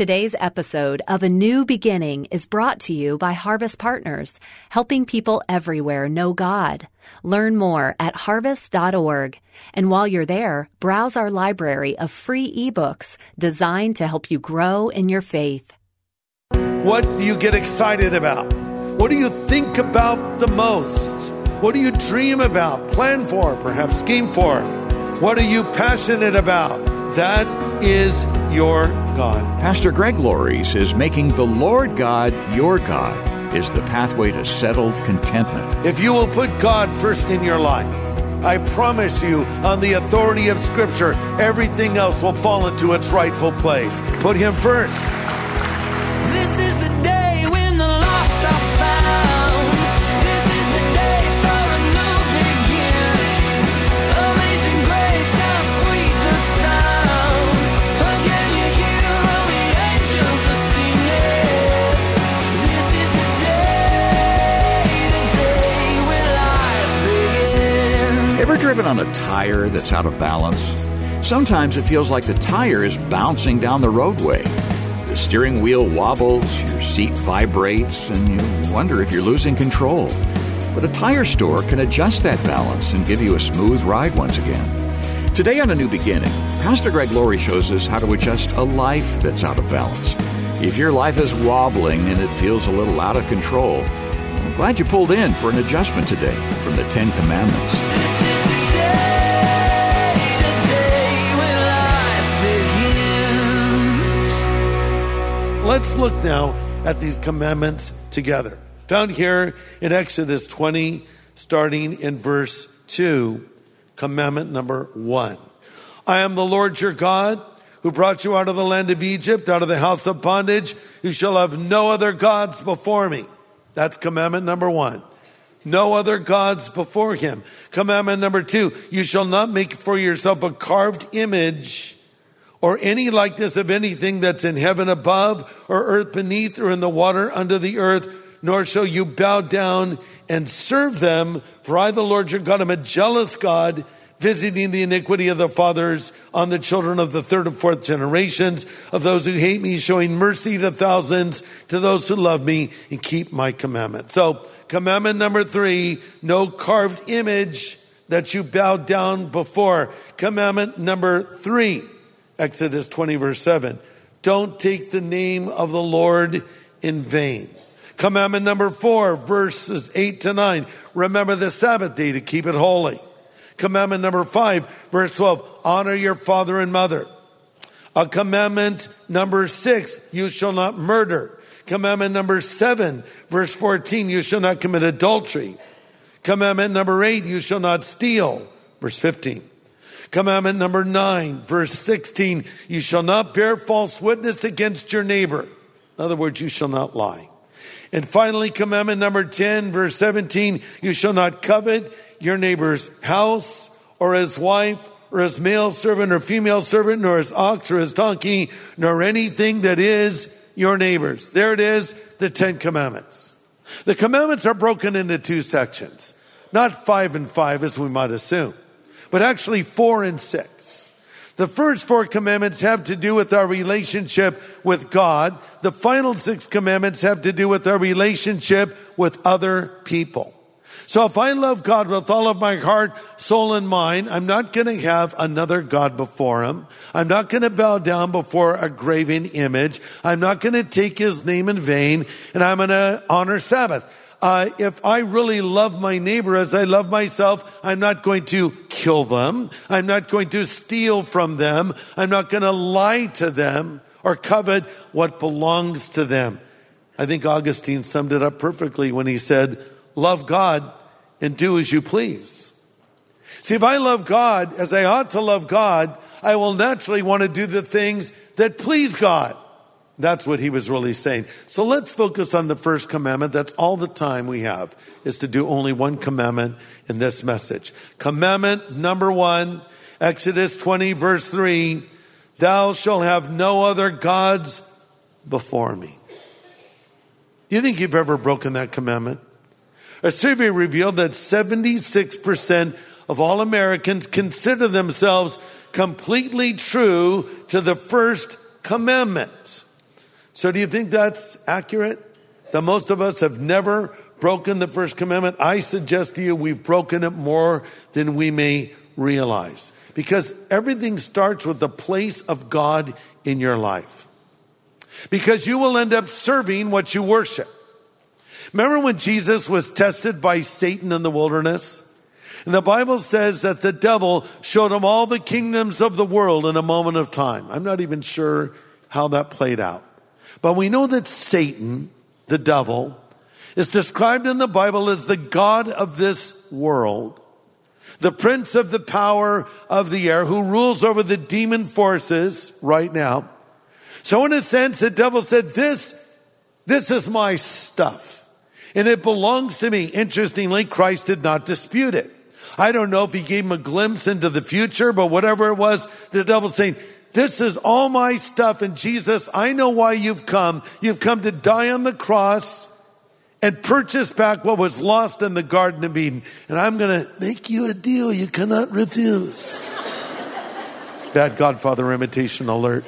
Today's episode of A New Beginning is brought to you by Harvest Partners, helping people everywhere know God. Learn more at harvest.org. And while you're there, browse our library of free ebooks designed to help you grow in your faith. What do you get excited about? What do you think about the most? What do you dream about, plan for, perhaps scheme for? What are you passionate about? That is your God. Pastor Greg Laurie is making the Lord God your God is the pathway to settled contentment. If you will put God first in your life, I promise you, on the authority of Scripture, everything else will fall into its rightful place. Put Him first. This on a tire that's out of balance? Sometimes it feels like the tire is bouncing down the roadway. The steering wheel wobbles, your seat vibrates, and you wonder if you're losing control. But a tire store can adjust that balance and give you a smooth ride once again. Today on A New Beginning, Pastor Greg Laurie shows us how to adjust a life that's out of balance. If your life is wobbling and it feels a little out of control, I'm glad you pulled in for an adjustment today from the Ten Commandments. Let's look now at these commandments together. Found here in Exodus 20, starting in verse 2, commandment number 1. I am the Lord your God who brought you out of the land of Egypt, out of the house of bondage. You shall have no other gods before me. That's commandment number 1. No other gods before him. Commandment number 2. You shall not make for yourself a carved image or any likeness of anything that's in heaven above or earth beneath or in the water under the earth, nor shall you bow down and serve them. For I, the Lord your God, am a jealous God, visiting the iniquity of the fathers on the children of the third and fourth generations of those who hate me, showing mercy to thousands, to those who love me and keep my commandments. So, commandment number three, no carved image that you bow down before. Commandment number three, Exodus 20, verse 7. Don't take the name of the Lord in vain. Commandment number four, verses 8 to 9. Remember the Sabbath day to keep it holy. Commandment number five, verse 12. Honor your father and mother. A commandment number six, you shall not murder. Commandment number seven, verse 14, you shall not commit adultery. Commandment number eight, you shall not steal. Verse 15. Commandment number nine, verse 16, you shall not bear false witness against your neighbor. In other words, you shall not lie. And finally, commandment number 10, verse 17, you shall not covet your neighbor's house or his wife or his male servant or female servant, nor his ox or his donkey, nor anything that is your neighbor's. There it is, the Ten Commandments. The commandments are broken into two sections, not five and five as we might assume, but actually four and six. The first four commandments have to do with our relationship with God. The final six commandments have to do with our relationship with other people. So if I love God with all of my heart, soul, and mind, I'm not going to have another God before him. I'm not going to bow down before a graven image. I'm not going to take his name in vain, and I'm going to honor Sabbath. Uh, if I really love my neighbor as I love myself, I'm not going to kill them. I'm not going to steal from them. I'm not going to lie to them or covet what belongs to them. I think Augustine summed it up perfectly when he said, love God and do as you please. See, if I love God as I ought to love God, I will naturally want to do the things that please God. That's what he was really saying. So let's focus on the first commandment. That's all the time we have is to do only one commandment in this message. Commandment number one, Exodus 20 verse 3, thou shalt have no other gods before me. Do you think you've ever broken that commandment? A survey revealed that 76% of all Americans consider themselves completely true to the first commandment. So do you think that's accurate? That most of us have never broken the first commandment? I suggest to you we've broken it more than we may realize. Because everything starts with the place of God in your life. Because you will end up serving what you worship. Remember when Jesus was tested by Satan in the wilderness? And the Bible says that the devil showed him all the kingdoms of the world in a moment of time. I'm not even sure how that played out. But we know that Satan, the devil, is described in the Bible as the God of this world, the prince of the power of the air who rules over the demon forces right now. So in a sense, the devil said, this, this is my stuff and it belongs to me. Interestingly, Christ did not dispute it. I don't know if he gave him a glimpse into the future, but whatever it was, the devil's saying, this is all my stuff. And Jesus, I know why you've come. You've come to die on the cross and purchase back what was lost in the Garden of Eden. And I'm going to make you a deal you cannot refuse. Bad Godfather imitation alert.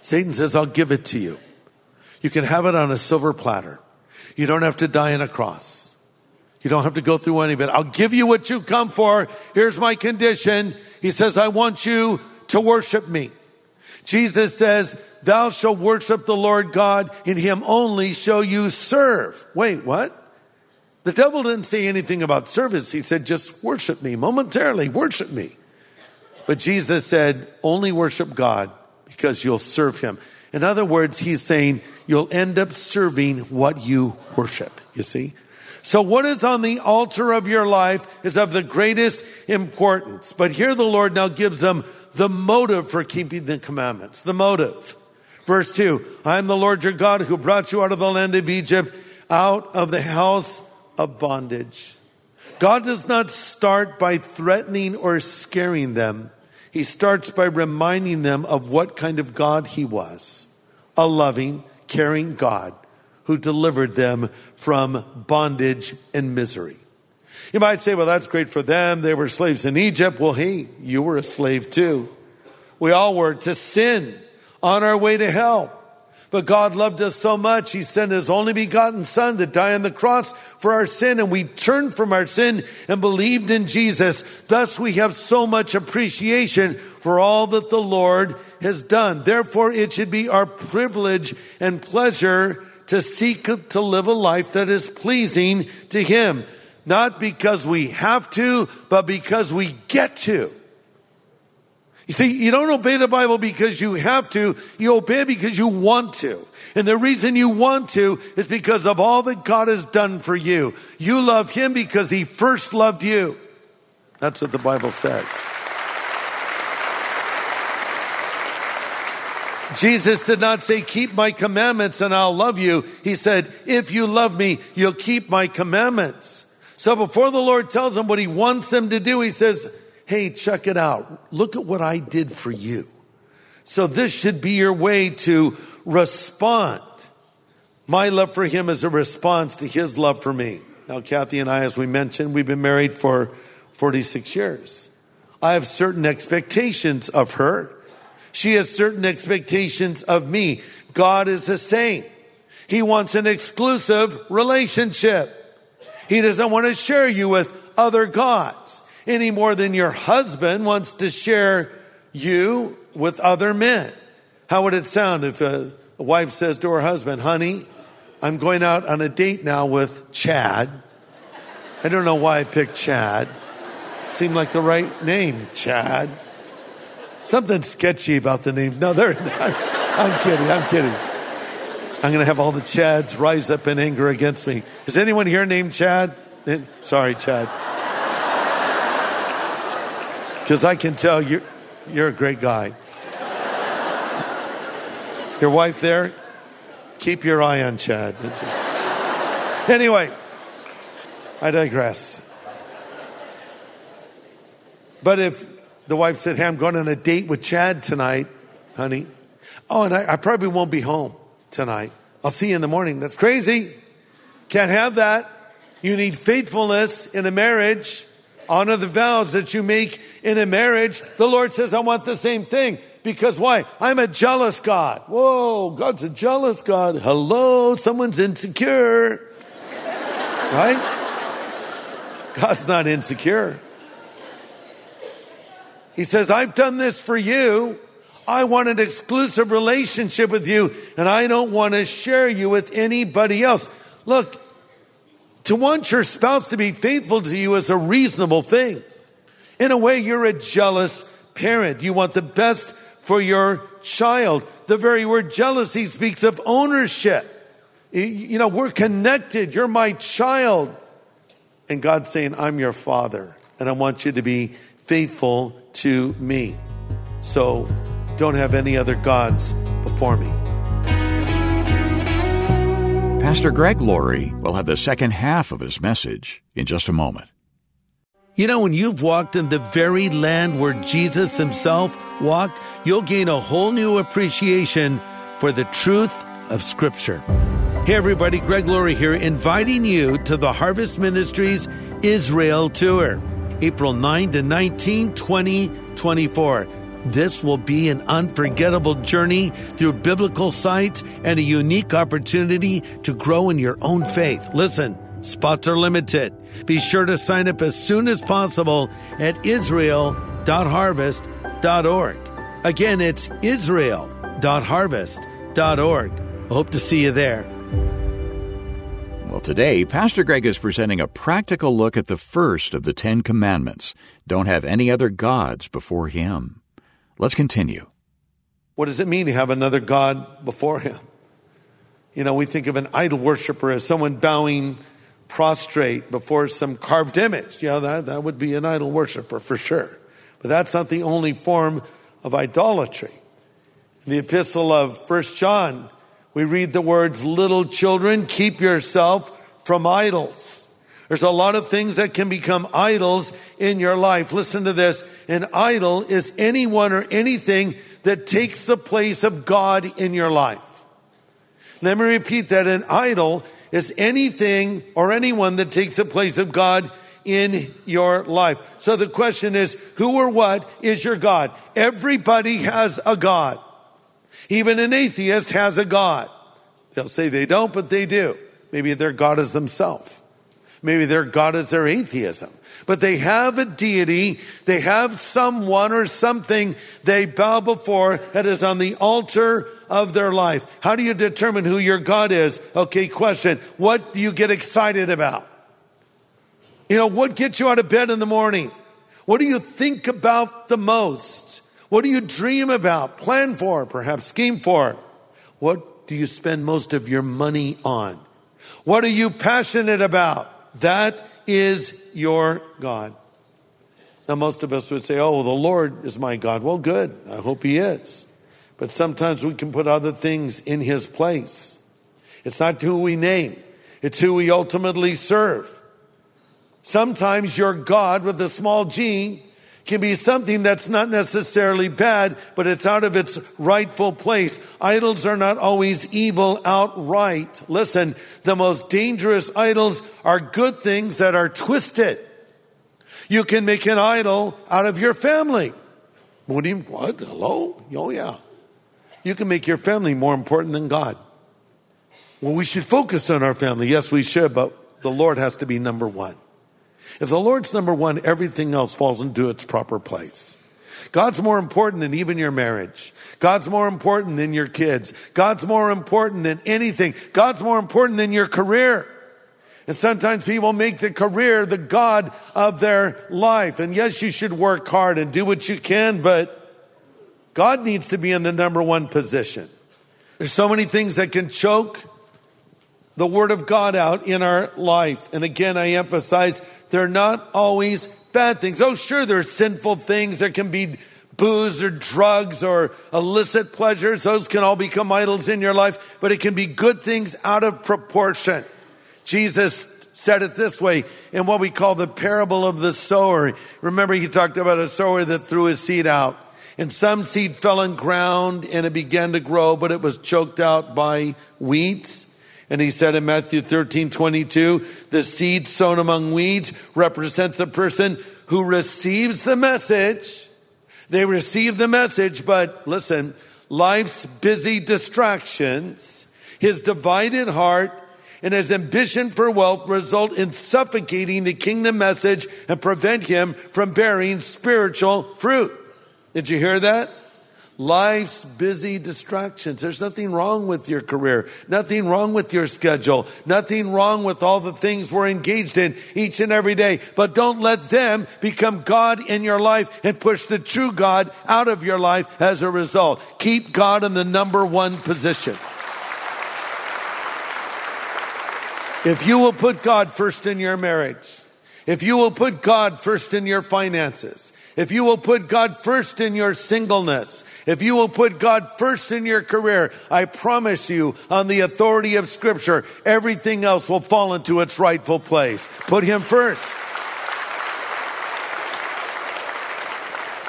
Satan says, I'll give it to you. You can have it on a silver platter. You don't have to die on a cross. You don't have to go through any of it. I'll give you what you come for. Here's my condition. He says, I want you to worship me. Jesus says, thou shalt worship the Lord God, in him only shall you serve. Wait, what? The devil didn't say anything about service. He said, just worship me momentarily, worship me. But Jesus said, only worship God because you'll serve him. In other words, he's saying you'll end up serving what you worship, you see? So what is on the altar of your life is of the greatest importance. But here the Lord now gives them the motive for keeping the commandments. The motive. Verse two, I am the Lord your God who brought you out of the land of Egypt, out of the house of bondage. God does not start by threatening or scaring them. He starts by reminding them of what kind of God he was. A loving, caring God who delivered them from bondage and misery. You might say, well, that's great for them. They were slaves in Egypt. Well, hey, you were a slave too. We all were to sin on our way to hell. But God loved us so much, He sent His only begotten Son to die on the cross for our sin, and we turned from our sin and believed in Jesus. Thus, we have so much appreciation for all that the Lord has done. Therefore, it should be our privilege and pleasure to seek to live a life that is pleasing to Him. Not because we have to, but because we get to. You see, you don't obey the Bible because you have to, you obey because you want to. And the reason you want to is because of all that God has done for you. You love Him because He first loved you. That's what the Bible says. Jesus did not say, keep my commandments and I'll love you. He said, if you love me, you'll keep my commandments. So before the Lord tells him what he wants him to do, he says, hey, check it out. Look at what I did for you. So this should be your way to respond. My love for him is a response to his love for me. Now, Kathy and I, as we mentioned, we've been married for 46 years. I have certain expectations of her. She has certain expectations of me. God is the same. He wants an exclusive relationship. He doesn't want to share you with other gods any more than your husband wants to share you with other men. How would it sound if a, wife says to her husband, honey, I'm going out on a date now with Chad. I don't know why I picked Chad. Seemed like the right name, Chad. Something sketchy about the name. No, they're not. I'm kidding. I'm kidding. I'm going to have all the Chads rise up in anger against me. Is anyone here named Chad? Eh, Sorry, Chad. Because I can tell you're, you're a great guy. Your wife there? Keep your eye on Chad. Just... Anyway, I digress. But if the wife said, Hey, I'm going on a date with Chad tonight, honey. Oh, and I, I probably won't be home tonight. I'll see you in the morning. That's crazy. Can't have that. You need faithfulness in a marriage. Honor the vows that you make in a marriage. The Lord says, I want the same thing. Because why? I'm a jealous God. Whoa, God's a jealous God. Hello, someone's insecure. right? God's not insecure. He says, I've done this for you. I want an exclusive relationship with you, and I don't want to share you with anybody else. Look, to want your spouse to be faithful to you is a reasonable thing. In a way, you're a jealous parent. You want the best for your child. The very word jealousy speaks of ownership. You know, we're connected. You're my child. And God's saying, I'm your father, and I want you to be faithful to me. So don't have any other gods before me. Pastor Greg Laurie will have the second half of his message in just a moment. You know, when you've walked in the very land where Jesus himself walked, you'll gain a whole new appreciation for the truth of Scripture. Hey, everybody, Greg Laurie here, inviting you to the Harvest Ministries Israel Tour, April 9 to 19, 2024. This will be an unforgettable journey through biblical sites and a unique opportunity to grow in your own faith. Listen, spots are limited. Be sure to sign up as soon as possible at israel.harvest.org. Again, it's israel.harvest.org. Hope to see you there. Well, today, Pastor Greg is presenting a practical look at the first of the Ten Commandments don't have any other gods before Him. Let's continue. What does it mean to have another God before him? You know, we think of an idol worshiper as someone bowing prostrate before some carved image. Yeah, that, that would be an idol worshiper for sure. But that's not the only form of idolatry. In the epistle of First John, we read the words, little children, keep yourself from idols. There's a lot of things that can become idols in your life. Listen to this. An idol is anyone or anything that takes the place of God in your life. Let me repeat that. An idol is anything or anyone that takes the place of God in your life. So the question is, who or what is your God? Everybody has a God. Even an atheist has a God. They'll say they don't, but they do. Maybe their God is themselves. Maybe their God is their atheism. But they have a deity, they have someone or something they bow before that is on the altar of their life. How do you determine who your God is? Okay, question. What do you get excited about? You know, what gets you out of bed in the morning? What do you think about the most? What do you dream about, plan for, perhaps scheme for? What do you spend most of your money on? What are you passionate about? That is your God. Now, most of us would say, Oh, the Lord is my God. Well, good. I hope He is. But sometimes we can put other things in His place. It's not who we name, it's who we ultimately serve. Sometimes your God with a small g can be something that's not necessarily bad, but it's out of its rightful place. Idols are not always evil outright. Listen, the most dangerous idols are good things that are twisted. You can make an idol out of your family. What what? Hello? Oh, yeah. You can make your family more important than God. Well, we should focus on our family. Yes, we should, but the Lord has to be number one. If the Lord's number one, everything else falls into its proper place. God's more important than even your marriage. God's more important than your kids. God's more important than anything. God's more important than your career. And sometimes people make the career the God of their life. And yes, you should work hard and do what you can, but God needs to be in the number one position. There's so many things that can choke the word of God out in our life. And again, I emphasize they're not always bad things. Oh, sure, there are sinful things. There can be booze or drugs or illicit pleasures. Those can all become idols in your life, but it can be good things out of proportion. Jesus said it this way in what we call the parable of the sower. Remember, he talked about a sower that threw his seed out. And some seed fell on ground and it began to grow, but it was choked out by weeds. And he said in Matthew 13, 22, the seed sown among weeds represents a person who receives the message. They receive the message, but listen, life's busy distractions, his divided heart, and his ambition for wealth result in suffocating the kingdom message and prevent him from bearing spiritual fruit. Did you hear that? Life's busy distractions. There's nothing wrong with your career, nothing wrong with your schedule, nothing wrong with all the things we're engaged in each and every day. But don't let them become God in your life and push the true God out of your life as a result. Keep God in the number one position. If you will put God first in your marriage, if you will put God first in your finances, if you will put God first in your singleness, if you will put God first in your career, I promise you, on the authority of Scripture, everything else will fall into its rightful place. Put Him first.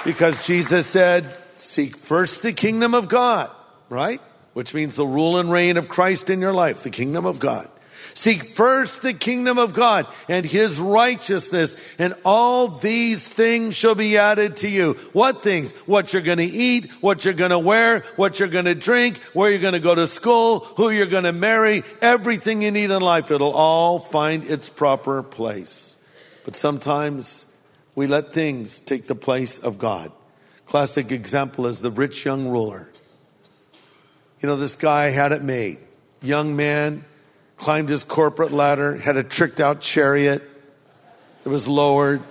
Because Jesus said, Seek first the kingdom of God, right? Which means the rule and reign of Christ in your life, the kingdom of God. Seek first the kingdom of God and his righteousness, and all these things shall be added to you. What things? What you're going to eat, what you're going to wear, what you're going to drink, where you're going to go to school, who you're going to marry, everything you need in life. It'll all find its proper place. But sometimes we let things take the place of God. Classic example is the rich young ruler. You know, this guy had it made. Young man, climbed his corporate ladder, had a tricked out chariot that was lowered,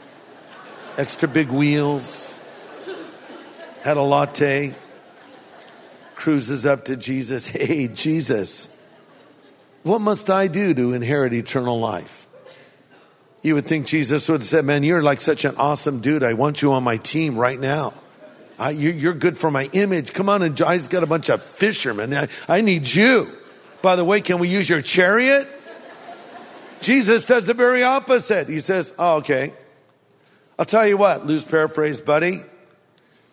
extra big wheels, had a latte, cruises up to Jesus. Hey, Jesus, what must I do to inherit eternal life? You would think Jesus would have said, Man, you're like such an awesome dude. I want you on my team right now. I, you, are good for my image. Come on, and John's got a bunch of fishermen. I, I need you. By the way, can we use your chariot? Jesus says the very opposite. He says, Oh, okay. I'll tell you what, loose paraphrase, buddy.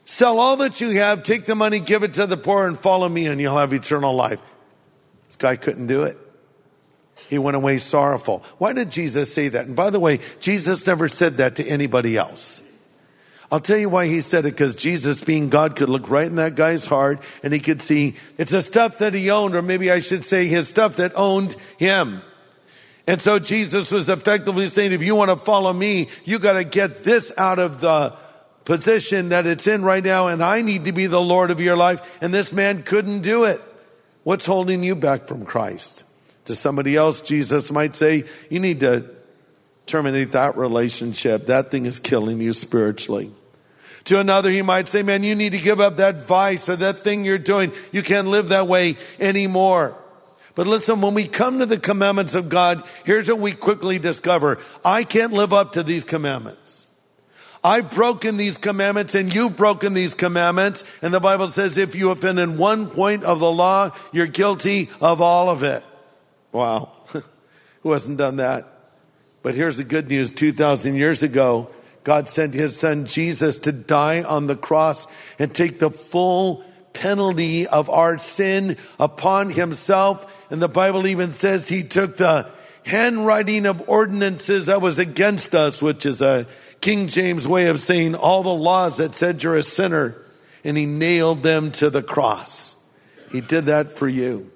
Sell all that you have, take the money, give it to the poor, and follow me, and you'll have eternal life. This guy couldn't do it. He went away sorrowful. Why did Jesus say that? And by the way, Jesus never said that to anybody else. I'll tell you why he said it, because Jesus, being God, could look right in that guy's heart and he could see it's the stuff that he owned, or maybe I should say his stuff that owned him. And so Jesus was effectively saying, if you want to follow me, you got to get this out of the position that it's in right now, and I need to be the Lord of your life. And this man couldn't do it. What's holding you back from Christ? To somebody else, Jesus might say, you need to terminate that relationship. That thing is killing you spiritually. To another, he might say, man, you need to give up that vice or that thing you're doing. You can't live that way anymore. But listen, when we come to the commandments of God, here's what we quickly discover. I can't live up to these commandments. I've broken these commandments and you've broken these commandments. And the Bible says if you offend in one point of the law, you're guilty of all of it. Wow. Who hasn't done that? But here's the good news. 2,000 years ago, God sent his son Jesus to die on the cross and take the full penalty of our sin upon himself. And the Bible even says he took the handwriting of ordinances that was against us, which is a King James way of saying all the laws that said you're a sinner, and he nailed them to the cross. He did that for you.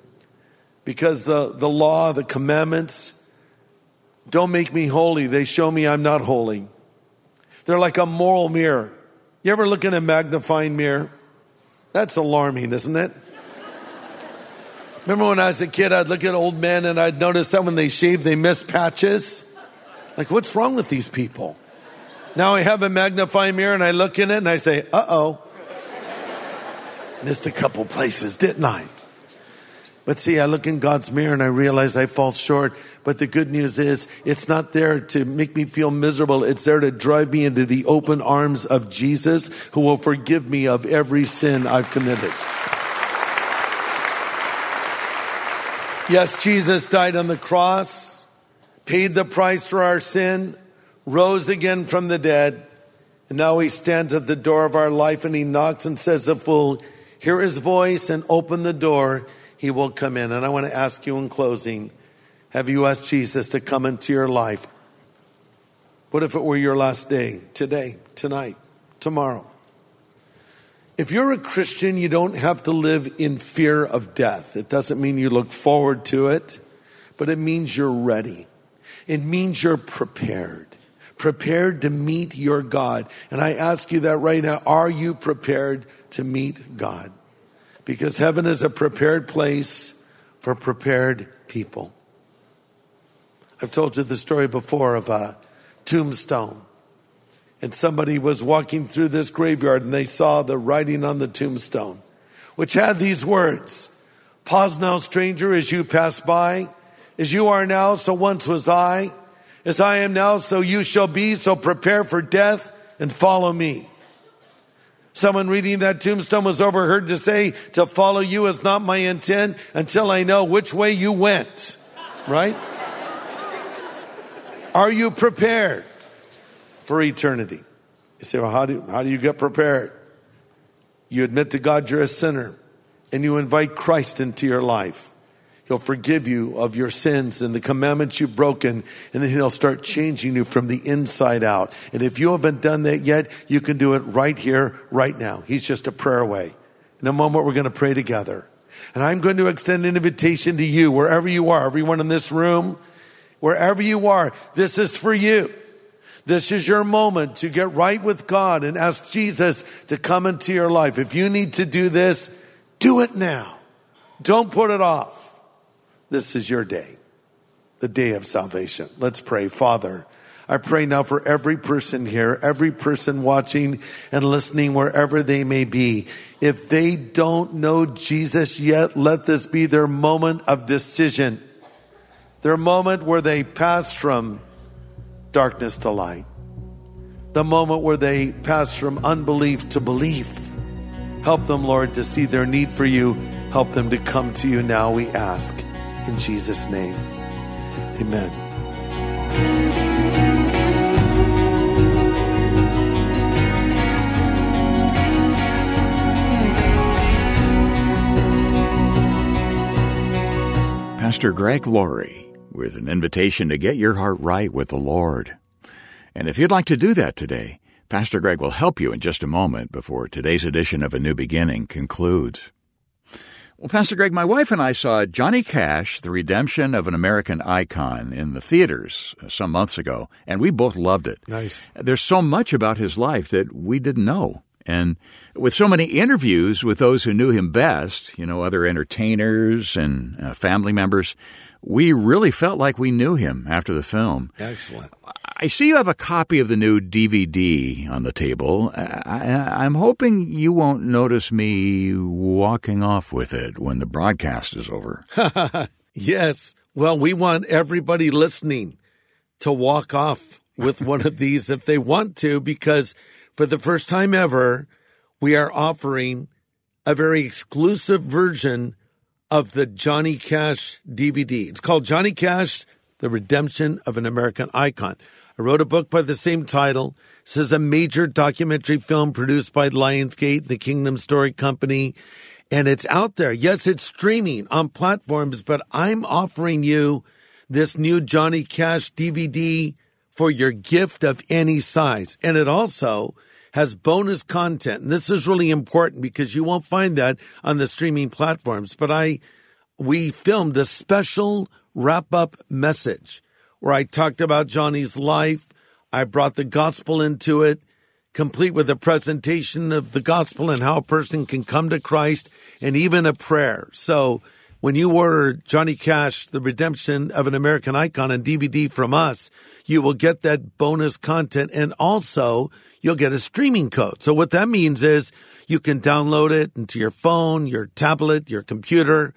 Because the, the law, the commandments, don't make me holy. They show me I'm not holy. They're like a moral mirror. You ever look in a magnifying mirror? That's alarming, isn't it? Remember when I was a kid, I'd look at old men and I'd notice that when they shave, they miss patches? Like, what's wrong with these people? Now I have a magnifying mirror and I look in it and I say, uh oh. Missed a couple places, didn't I? But see, I look in God's mirror and I realize I fall short. But the good news is it's not there to make me feel miserable. It's there to drive me into the open arms of Jesus who will forgive me of every sin I've committed. Yes, Jesus died on the cross, paid the price for our sin, rose again from the dead, and now he stands at the door of our life and he knocks and says, A fool, hear his voice and open the door he will come in. And I want to ask you in closing have you asked Jesus to come into your life? What if it were your last day? Today, tonight, tomorrow? If you're a Christian, you don't have to live in fear of death. It doesn't mean you look forward to it, but it means you're ready. It means you're prepared, prepared to meet your God. And I ask you that right now. Are you prepared to meet God? Because heaven is a prepared place for prepared people. I've told you the story before of a tombstone. And somebody was walking through this graveyard and they saw the writing on the tombstone, which had these words Pause now, stranger, as you pass by. As you are now, so once was I. As I am now, so you shall be. So prepare for death and follow me. Someone reading that tombstone was overheard to say, To follow you is not my intent until I know which way you went. Right? Are you prepared for eternity? You say, Well, how do, how do you get prepared? You admit to God you're a sinner and you invite Christ into your life. He'll forgive you of your sins and the commandments you've broken, and then He'll start changing you from the inside out. And if you haven't done that yet, you can do it right here, right now. He's just a prayer away. In a moment, we're going to pray together. And I'm going to extend an invitation to you, wherever you are, everyone in this room, wherever you are, this is for you. This is your moment to get right with God and ask Jesus to come into your life. If you need to do this, do it now. Don't put it off. This is your day, the day of salvation. Let's pray. Father, I pray now for every person here, every person watching and listening wherever they may be. If they don't know Jesus yet, let this be their moment of decision, their moment where they pass from darkness to light, the moment where they pass from unbelief to belief. Help them, Lord, to see their need for you. Help them to come to you now, we ask. In Jesus' name, amen. Pastor Greg Laurie with an invitation to get your heart right with the Lord. And if you'd like to do that today, Pastor Greg will help you in just a moment before today's edition of A New Beginning concludes. Well, Pastor Greg, my wife and I saw Johnny Cash, The Redemption of an American Icon, in the theaters some months ago, and we both loved it. Nice. There's so much about his life that we didn't know. And with so many interviews with those who knew him best, you know, other entertainers and uh, family members, we really felt like we knew him after the film. Excellent. I see you have a copy of the new DVD on the table. I, am hoping you won't notice me walking off with it when the broadcast is over. Yes. Well, we want everybody listening to walk off with one of these if they want to, because for the first time ever, we are offering a very exclusive version of the Johnny Cash DVD. It's called Johnny Cash, The Redemption of an American Icon. I wrote a book by the same title. This is a major documentary film produced by Lionsgate, the Kingdom Story Company, and it's out there. Yes, it's streaming on platforms, but I'm offering you this new Johnny Cash DVD for your gift of any size. And it also has bonus content. And this is really important because you won't find that on the streaming platforms. But I, we filmed a special wrap up message where I talked about Johnny's life. I brought the gospel into it, complete with a presentation of the gospel and how a person can come to Christ and even a prayer. So when you order Johnny Cash, The Redemption of an American Icon on DVD from us, you will get that bonus content and also you'll get a streaming code. So what that means is you can download it into your phone, your tablet, your computer,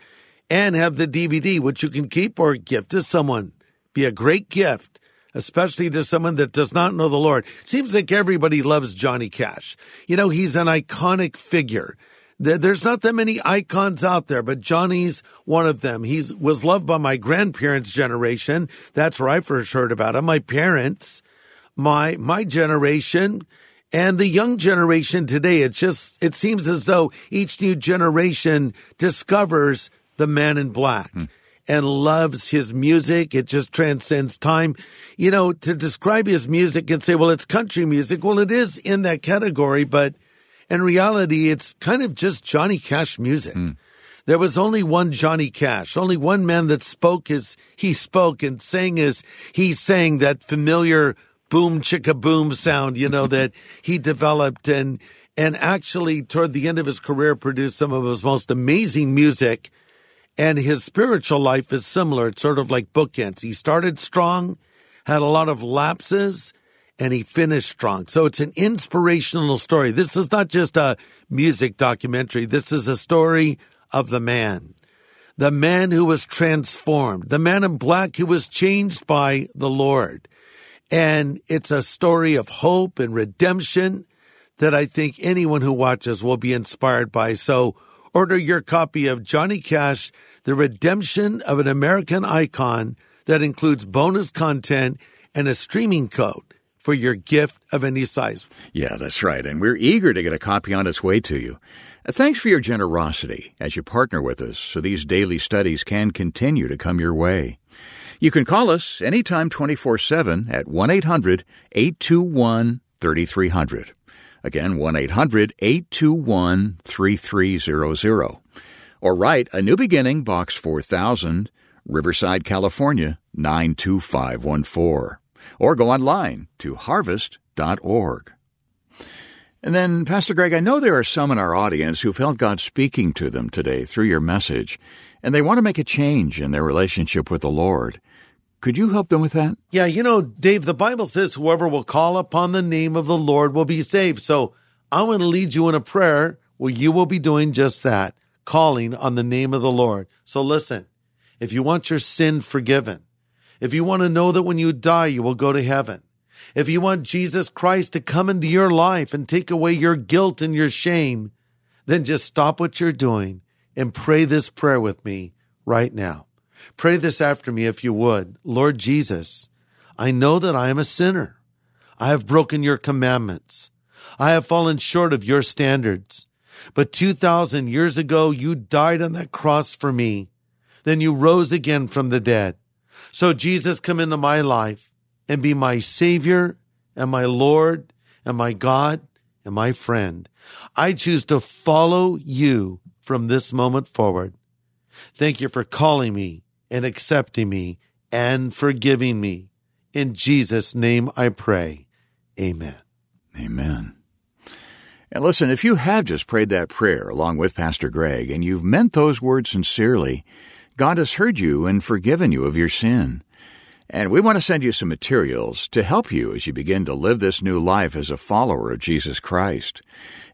and have the DVD, which you can keep or gift to someone. Be a great gift, especially to someone that does not know the Lord. Seems like everybody loves Johnny Cash. You know, he's an iconic figure. There's not that many icons out there, but Johnny's one of them. He was loved by my grandparents' generation. That's where I first heard about him. My parents, my my generation, and the young generation today. It just it seems as though each new generation discovers the man in black. Hmm. And loves his music. It just transcends time. You know, to describe his music and say, well, it's country music. Well, it is in that category, but In reality, it's kind of just Johnny Cash music. Hmm. There was only one Johnny Cash, only one man that spoke as he spoke and sang as he sang that familiar boom chicka boom sound, you know, that he developed and and actually toward the end of his career produced some of his most amazing music. And his spiritual life is similar. It's sort of like bookends. He started strong, had a lot of lapses, and he finished strong. So it's an inspirational story. This is not just a music documentary. This is a story of the man, the man who was transformed, the man in black who was changed by the Lord. And it's a story of hope and redemption that I think anyone who watches will be inspired by. So order your copy of Johnny Cash, The Redemption of an American Icon that includes bonus content and a streaming code for your gift of any size. Yeah, that's right. And we're eager to get a copy on its way to you. Uh, Thanks for your generosity as you partner with us so these daily studies can continue to come your way. You can call us anytime 24 7 at 1 800 821 3300. Again, 1 800 821 3300. Or write A New Beginning, Box 4000, Riverside, California 92514. Or go online to harvest.org. And then, Pastor Greg, I know there are some in our audience who felt God speaking to them today through your message, and they want to make a change in their relationship with the Lord. Could you help them with that? Yeah, you know, Dave, the Bible says whoever will call upon the name of the Lord will be saved. So I want to lead you in a prayer where you will be doing just that, calling on the name of the Lord. So listen, if you want your sin forgiven, if you want to know that when you die, you will go to heaven, if you want Jesus Christ to come into your life and take away your guilt and your shame, then just stop what you're doing and pray this prayer with me right now. Pray this after me if you would. Lord Jesus, I know that I am a sinner. I have broken your commandments. I have fallen short of your standards. But 2,000 years ago, you died on that cross for me. Then you rose again from the dead. So Jesus, come into my life and be my Savior and my Lord and my God and my friend. I choose to follow you from this moment forward. Thank you for calling me and accepting me and forgiving me. In Jesus' name I pray. Amen. Amen. And listen, if you have just prayed that prayer along with Pastor Greg and you've meant those words sincerely, God has heard you and forgiven you of your sin. And we want to send you some materials to help you as you begin to live this new life as a follower of Jesus Christ.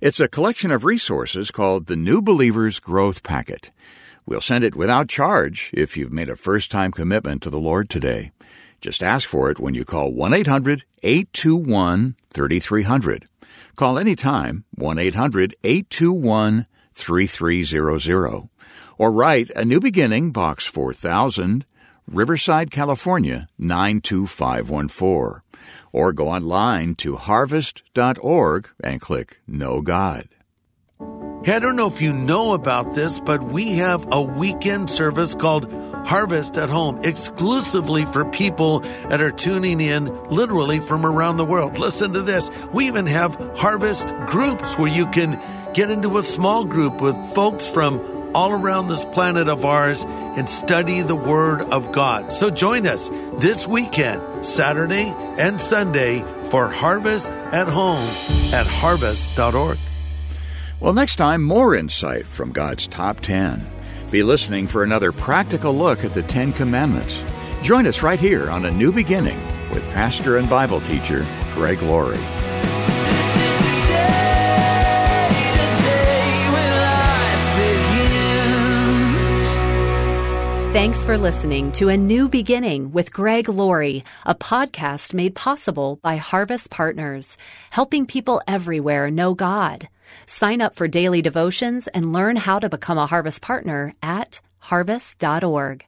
It's a collection of resources called the New Believer's Growth Packet. We'll send it without charge if you've made a first time commitment to the Lord today. Just ask for it when you call 1 800 821 3300. Call anytime 1 800 821 3300. Or write A New Beginning, Box 4000, Riverside, California 92514. Or go online to harvest.org and click Know God. Hey, I don't know if you know about this, but we have a weekend service called Harvest at Home exclusively for people that are tuning in literally from around the world. Listen to this. We even have harvest groups where you can get into a small group with folks from all around this planet of ours and study the Word of God. So join us this weekend, Saturday and Sunday, for Harvest at Home at harvest.org. Well, next time, more insight from God's top 10. Be listening for another practical look at the Ten Commandments. Join us right here on A New Beginning with pastor and Bible teacher Greg Laurie. Thanks for listening to A New Beginning with Greg Laurie, a podcast made possible by Harvest Partners, helping people everywhere know God. Sign up for daily devotions and learn how to become a Harvest Partner at harvest.org.